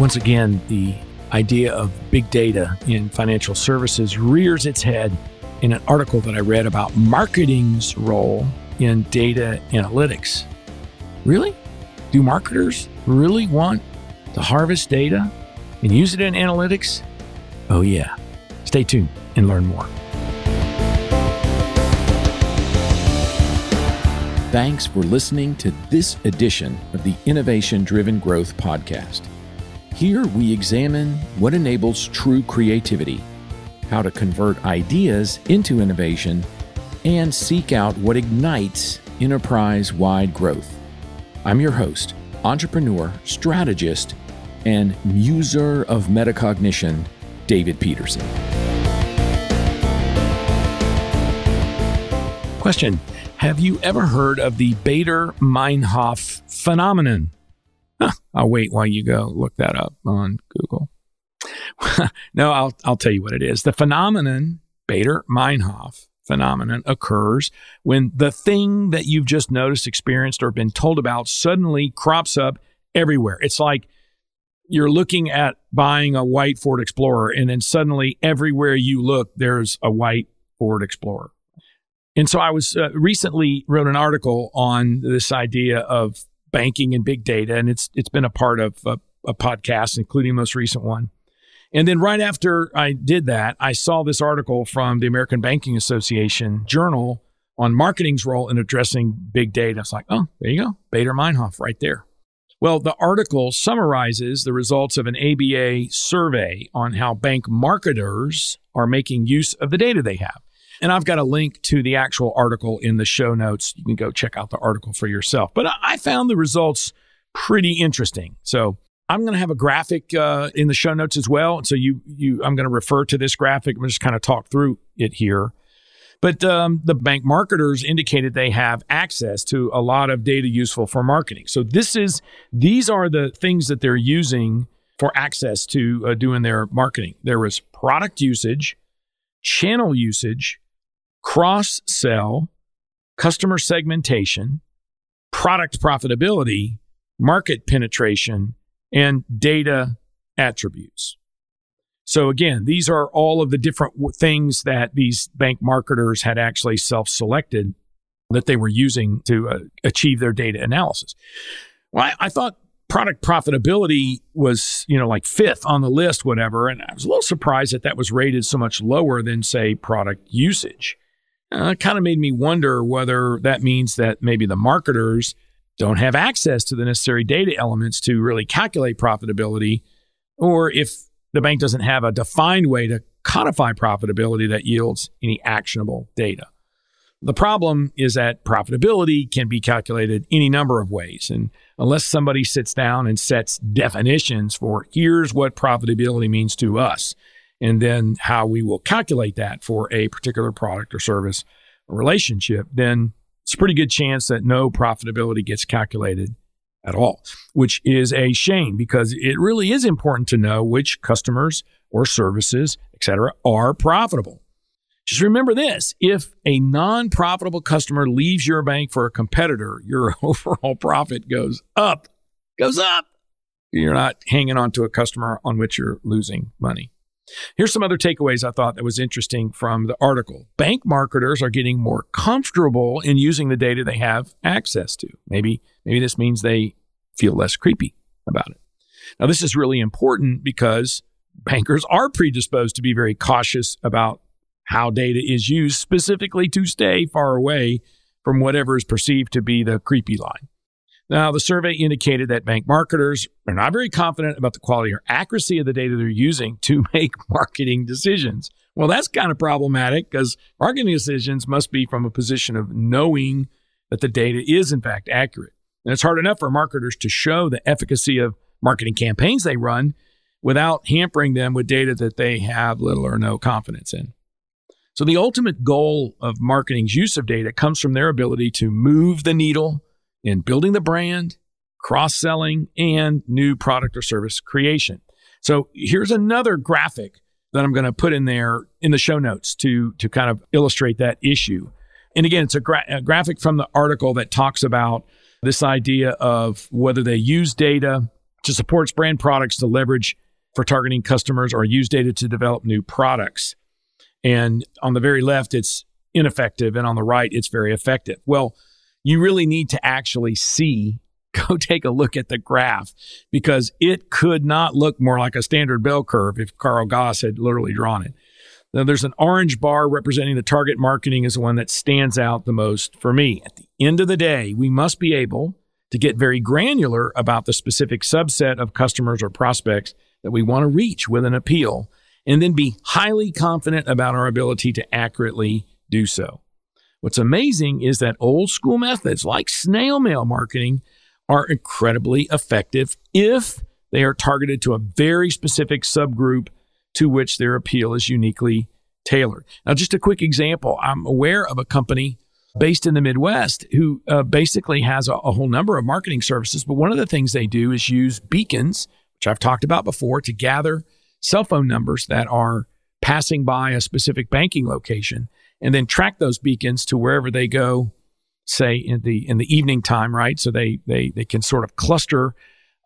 Once again, the idea of big data in financial services rears its head in an article that I read about marketing's role in data analytics. Really? Do marketers really want to harvest data and use it in analytics? Oh, yeah. Stay tuned and learn more. Thanks for listening to this edition of the Innovation Driven Growth Podcast. Here we examine what enables true creativity, how to convert ideas into innovation, and seek out what ignites enterprise wide growth. I'm your host, entrepreneur, strategist, and muser of metacognition, David Peterson. Question have you ever heard of the Baader Meinhof phenomenon? I'll wait while you go look that up on Google. no, I'll, I'll tell you what it is. The phenomenon, Baader Meinhof phenomenon, occurs when the thing that you've just noticed, experienced, or been told about suddenly crops up everywhere. It's like you're looking at buying a white Ford Explorer, and then suddenly everywhere you look, there's a white Ford Explorer. And so I was uh, recently wrote an article on this idea of banking and big data, and it's it's been a part of a, a podcast, including most recent one. And then right after I did that, I saw this article from the American Banking Association Journal on marketing's role in addressing big data. It's like, oh, there you go, Baader Meinhof right there. Well, the article summarizes the results of an ABA survey on how bank marketers are making use of the data they have. And I've got a link to the actual article in the show notes. You can go check out the article for yourself. But I found the results pretty interesting. So I'm going to have a graphic uh, in the show notes as well. And So you, you, I'm going to refer to this graphic. I'm just kind of talk through it here. But um, the bank marketers indicated they have access to a lot of data useful for marketing. So this is these are the things that they're using for access to uh, doing their marketing. There was product usage, channel usage, cross sell, customer segmentation, product profitability, market penetration, and data attributes. So, again, these are all of the different w- things that these bank marketers had actually self selected that they were using to uh, achieve their data analysis. Well, I, I thought product profitability was, you know, like fifth on the list, whatever. And I was a little surprised that that was rated so much lower than, say, product usage uh, kind of made me wonder whether that means that maybe the marketers don't have access to the necessary data elements to really calculate profitability, or if the bank doesn't have a defined way to codify profitability that yields any actionable data. The problem is that profitability can be calculated any number of ways. And unless somebody sits down and sets definitions for here's what profitability means to us, and then how we will calculate that for a particular product or service relationship, then it's a pretty good chance that no profitability gets calculated at all, which is a shame because it really is important to know which customers or services, et cetera, are profitable. Just remember this if a non profitable customer leaves your bank for a competitor, your overall profit goes up, goes up. You're not hanging on to a customer on which you're losing money. Here's some other takeaways I thought that was interesting from the article. Bank marketers are getting more comfortable in using the data they have access to. Maybe maybe this means they feel less creepy about it. Now this is really important because bankers are predisposed to be very cautious about how data is used specifically to stay far away from whatever is perceived to be the creepy line. Now, the survey indicated that bank marketers are not very confident about the quality or accuracy of the data they're using to make marketing decisions. Well, that's kind of problematic because marketing decisions must be from a position of knowing that the data is, in fact, accurate. And it's hard enough for marketers to show the efficacy of marketing campaigns they run without hampering them with data that they have little or no confidence in. So, the ultimate goal of marketing's use of data comes from their ability to move the needle in building the brand, cross selling, and new product or service creation. So here's another graphic that I'm going to put in there in the show notes to, to kind of illustrate that issue. And again, it's a, gra- a graphic from the article that talks about this idea of whether they use data, to support brand products to leverage for targeting customers or use data to develop new products. And on the very left, it's ineffective. And on the right, it's very effective. Well, you really need to actually see, go take a look at the graph because it could not look more like a standard bell curve if Carl Gauss had literally drawn it. Now, there's an orange bar representing the target marketing is the one that stands out the most for me. At the end of the day, we must be able to get very granular about the specific subset of customers or prospects that we want to reach with an appeal, and then be highly confident about our ability to accurately do so. What's amazing is that old school methods like snail mail marketing are incredibly effective if they are targeted to a very specific subgroup to which their appeal is uniquely tailored. Now, just a quick example I'm aware of a company based in the Midwest who uh, basically has a, a whole number of marketing services, but one of the things they do is use beacons, which I've talked about before, to gather cell phone numbers that are passing by a specific banking location and then track those beacons to wherever they go say in the in the evening time right so they they they can sort of cluster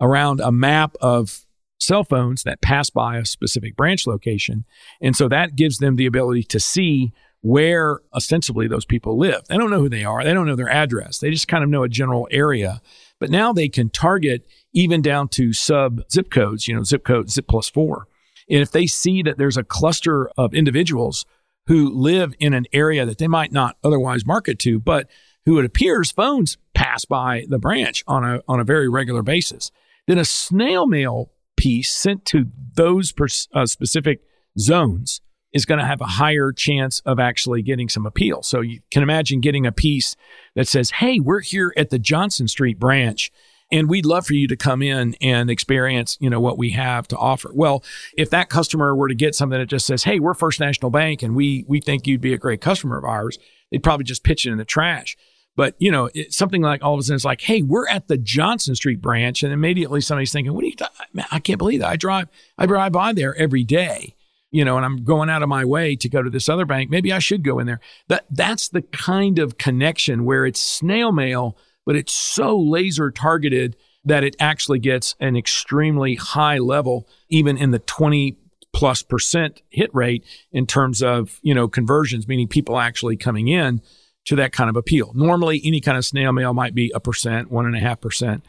around a map of cell phones that pass by a specific branch location. And so that gives them the ability to see where ostensibly those people live. They don't know who they are, they don't know their address, they just kind of know a general area. But now they can target even down to sub zip codes, you know, zip code zip plus four. And if they see that there's a cluster of individuals who live in an area that they might not otherwise market to, but who it appears phones pass by the branch on a, on a very regular basis, then a snail mail piece sent to those uh, specific zones is going to have a higher chance of actually getting some appeal. So you can imagine getting a piece that says, Hey, we're here at the Johnson Street branch and we'd love for you to come in and experience, you know, what we have to offer. Well, if that customer were to get something that just says, Hey, we're First National Bank and we, we think you'd be a great customer of ours, they'd probably just pitch it in the trash. But you know, it, something like all of a sudden it's like, hey, we're at the Johnson Street branch, and immediately somebody's thinking, what are you? Man, I can't believe that. I drive, I drive by there every day, you know, and I'm going out of my way to go to this other bank. Maybe I should go in there. That that's the kind of connection where it's snail mail, but it's so laser targeted that it actually gets an extremely high level, even in the 20 plus percent hit rate in terms of you know conversions, meaning people actually coming in to that kind of appeal. Normally, any kind of snail mail might be a percent, one and a half percent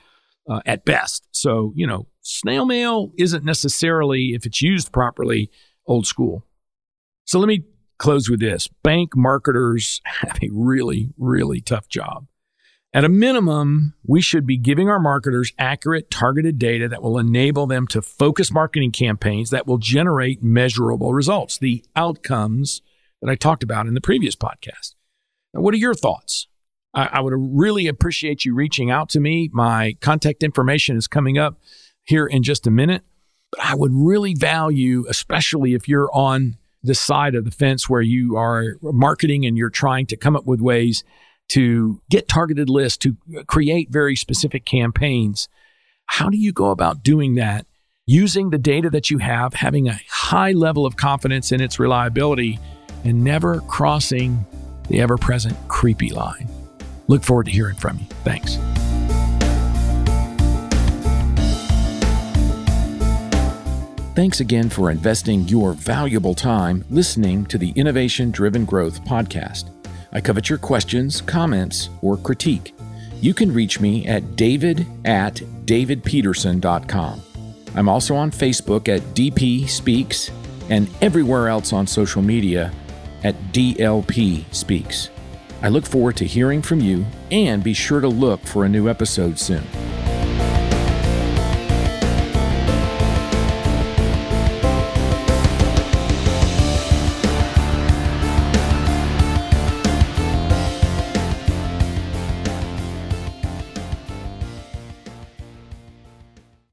uh, at best. So, you know, snail mail isn't necessarily, if it's used properly, old school. So let me close with this bank marketers have a really, really tough job. At a minimum, we should be giving our marketers accurate, targeted data that will enable them to focus marketing campaigns that will generate measurable results, the outcomes that I talked about in the previous podcast. Now, what are your thoughts? I, I would really appreciate you reaching out to me. My contact information is coming up here in just a minute. But I would really value, especially if you're on the side of the fence where you are marketing and you're trying to come up with ways to get targeted lists, to create very specific campaigns. How do you go about doing that using the data that you have, having a high level of confidence in its reliability, and never crossing the ever present creepy line. Look forward to hearing from you. Thanks. Thanks again for investing your valuable time listening to the Innovation Driven Growth podcast. I covet your questions, comments, or critique. You can reach me at david at davidpeterson.com. I'm also on Facebook at DP Speaks and everywhere else on social media at DLP Speaks. I look forward to hearing from you and be sure to look for a new episode soon.